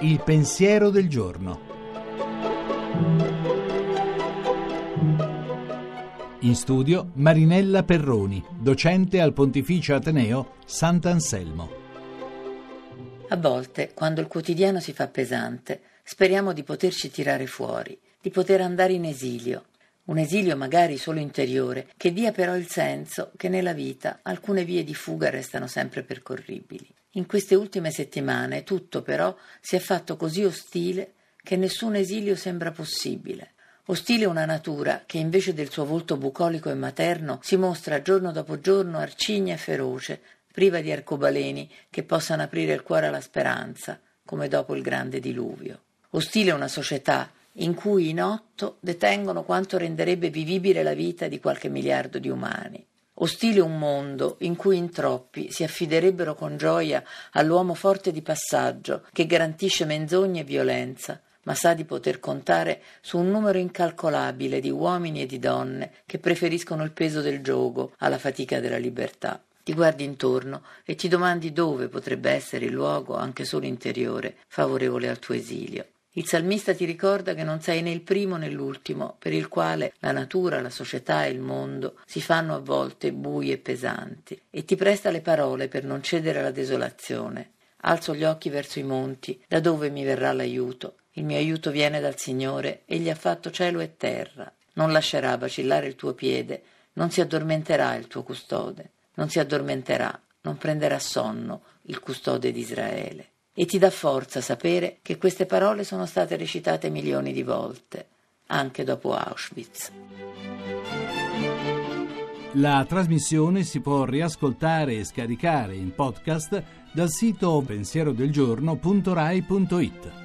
Il pensiero del giorno. In studio Marinella Perroni, docente al Pontificio Ateneo Sant'Anselmo. A volte, quando il quotidiano si fa pesante, speriamo di poterci tirare fuori, di poter andare in esilio, un esilio magari solo interiore, che dia però il senso che nella vita alcune vie di fuga restano sempre percorribili. In queste ultime settimane tutto però si è fatto così ostile che nessun esilio sembra possibile. Ostile una natura che invece del suo volto bucolico e materno si mostra giorno dopo giorno arcigna e feroce, priva di arcobaleni che possano aprire il cuore alla speranza, come dopo il grande diluvio. Ostile una società in cui in otto detengono quanto renderebbe vivibile la vita di qualche miliardo di umani. Ostile un mondo in cui in troppi si affiderebbero con gioia all'uomo forte di passaggio che garantisce menzogne e violenza, ma sa di poter contare su un numero incalcolabile di uomini e di donne che preferiscono il peso del gioco alla fatica della libertà. Ti guardi intorno e ti domandi dove potrebbe essere il luogo, anche solo interiore, favorevole al tuo esilio. Il salmista ti ricorda che non sei né il primo né l'ultimo, per il quale la natura, la società e il mondo si fanno a volte bui e pesanti, e ti presta le parole per non cedere alla desolazione. Alzo gli occhi verso i monti, da dove mi verrà l'aiuto? Il mio aiuto viene dal Signore, egli ha fatto cielo e terra. Non lascerà vacillare il tuo piede, non si addormenterà il tuo custode, non si addormenterà, non prenderà sonno il custode di Israele e ti dà forza sapere che queste parole sono state recitate milioni di volte, anche dopo Auschwitz. La trasmissione si può riascoltare e scaricare in podcast dal sito pensierodelgiorno.rai.it.